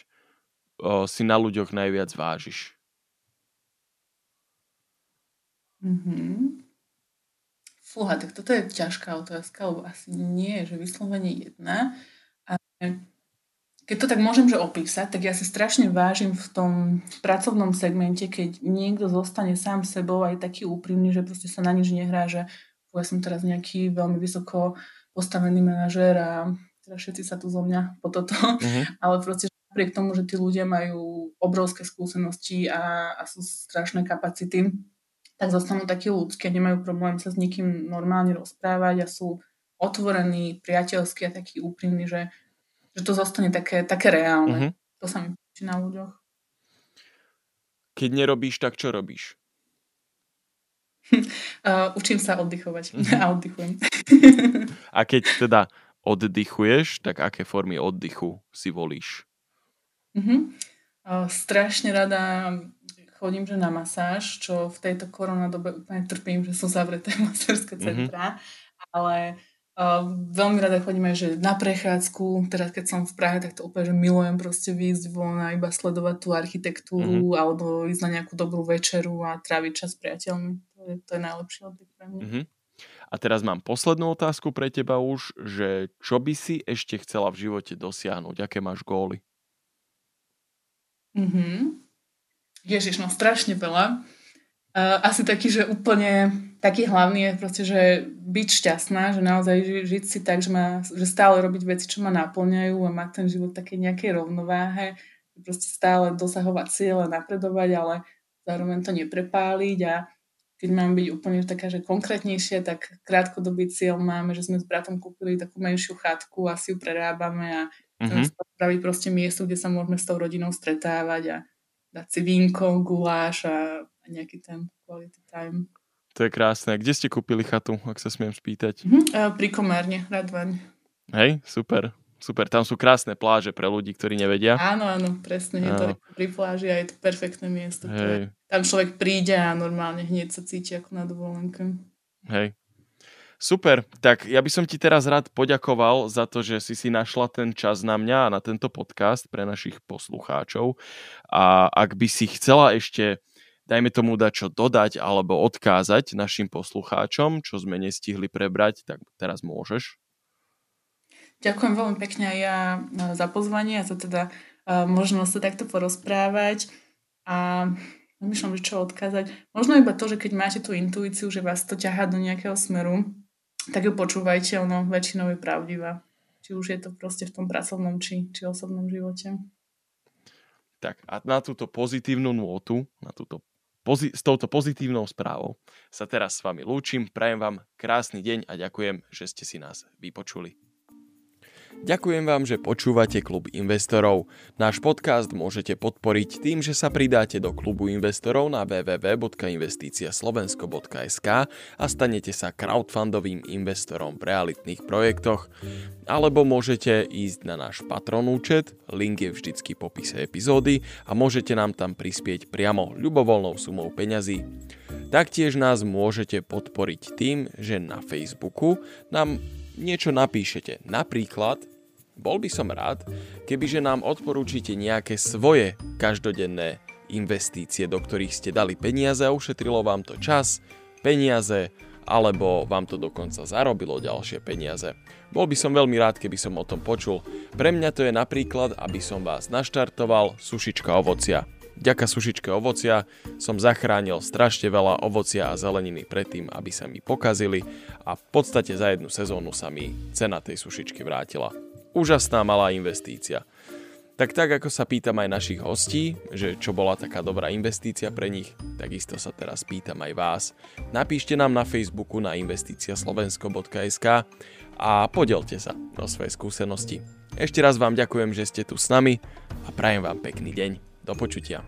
o, si na ľuďoch najviac vážiš? Mm-hmm. Fúha, tak toto je ťažká otázka, lebo asi nie že vyslovene jedna. A keď to tak môžem že opísať, tak ja si strašne vážim v tom pracovnom segmente, keď niekto zostane sám sebou aj taký úprimný, že proste sa na nič nehrá, že ja som teraz nejaký veľmi vysoko postavený manažér a teda všetci sa tu zo mňa po toto, mm-hmm. ale proste napriek tomu, že tí ľudia majú obrovské skúsenosti a, a sú strašné kapacity, tak zostanú takí ľudské, nemajú problém sa s nikým normálne rozprávať a sú otvorení, priateľskí a takí úprimní, že, že to zostane také, také reálne. Mm-hmm. To sa mi páči na ľuďoch. Keď nerobíš, tak čo robíš? uh, učím sa oddychovať mm-hmm. a oddychujem. a keď teda oddychuješ, tak aké formy oddychu si volíš? Mm-hmm. Uh, strašne rada chodím že na masáž, čo v tejto koronadobe úplne trpím, že sú zavreté masárske mhm. centra, mm-hmm. ale uh, veľmi rada chodím aj že na prechádzku, teraz keď som v Prahe, tak to úplne že milujem proste výjsť von a iba sledovať tú architektúru mm-hmm. alebo ísť na nejakú dobrú večeru a tráviť čas s priateľmi. To je, to je najlepší oddych pre mňa. Mm-hmm. A teraz mám poslednú otázku pre teba už, že čo by si ešte chcela v živote dosiahnuť? Aké máš góly? Mhm. Ježiš, no strašne veľa. Uh, asi taký, že úplne taký hlavný je proste, že byť šťastná, že naozaj ži- žiť si tak, že, má, že stále robiť veci, čo ma naplňajú a mať ten život také nejakej rovnováhe, proste stále dosahovať cieľe, napredovať, ale zároveň to neprepáliť a keď mám byť úplne taká, že konkrétnejšie, tak krátkodobý cieľ máme, že sme s bratom kúpili takú menšiu chatku a si ju prerábame a mm-hmm. spraviť proste miesto, kde sa môžeme s tou rodinou stretávať a dať si vínko, guláš a, a nejaký ten quality time. To je krásne. Kde ste kúpili chatu, ak sa smiem spýtať? Mm-hmm. Pri Komárne, Radvaň. Hej, super. Super, tam sú krásne pláže pre ľudí, ktorí nevedia. Áno, áno, presne, je to pri pláži a je to perfektné miesto. Hej. Tam človek príde a normálne hneď sa cíti ako na dovolenke. Hej, Super, tak ja by som ti teraz rád poďakoval za to, že si si našla ten čas na mňa a na tento podcast pre našich poslucháčov. A ak by si chcela ešte, dajme tomu dať čo dodať alebo odkázať našim poslucháčom, čo sme nestihli prebrať, tak teraz môžeš. Ďakujem veľmi pekne aj ja e, za pozvanie a za teda uh, možnosť sa takto porozprávať. A Nemyšľam, že čo odkázať. Možno iba to, že keď máte tú intuíciu, že vás to ťahá do nejakého smeru, tak ju počúvajte, ono väčšinou je pravdivá. Či už je to proste v tom pracovnom či, či osobnom živote. Tak a na túto pozitívnu nôtu, na túto pozi- s touto pozitívnou správou sa teraz s vami lúčim, prajem vám krásny deň a ďakujem, že ste si nás vypočuli. Ďakujem vám, že počúvate klub investorov. Náš podcast môžete podporiť tým, že sa pridáte do klubu investorov na www.investiciaslovensko.sk a stanete sa crowdfundovým investorom v realitných projektoch. Alebo môžete ísť na náš patron účet, link je vždycky v popise epizódy a môžete nám tam prispieť priamo ľubovoľnou sumou peňazí. Taktiež nás môžete podporiť tým, že na Facebooku nám niečo napíšete. Napríklad, bol by som rád, kebyže nám odporúčite nejaké svoje každodenné investície, do ktorých ste dali peniaze a ušetrilo vám to čas, peniaze, alebo vám to dokonca zarobilo ďalšie peniaze. Bol by som veľmi rád, keby som o tom počul. Pre mňa to je napríklad, aby som vás naštartoval sušička ovocia. Ďaka sušičke ovocia som zachránil strašne veľa ovocia a zeleniny predtým, aby sa mi pokazili a v podstate za jednu sezónu sa mi cena tej sušičky vrátila. Úžasná malá investícia. Tak tak, ako sa pýtam aj našich hostí, že čo bola taká dobrá investícia pre nich, takisto sa teraz pýtam aj vás. Napíšte nám na Facebooku na investiciaslovensko.sk a podelte sa o svoje skúsenosti. Ešte raz vám ďakujem, že ste tu s nami a prajem vám pekný deň. Do počutia.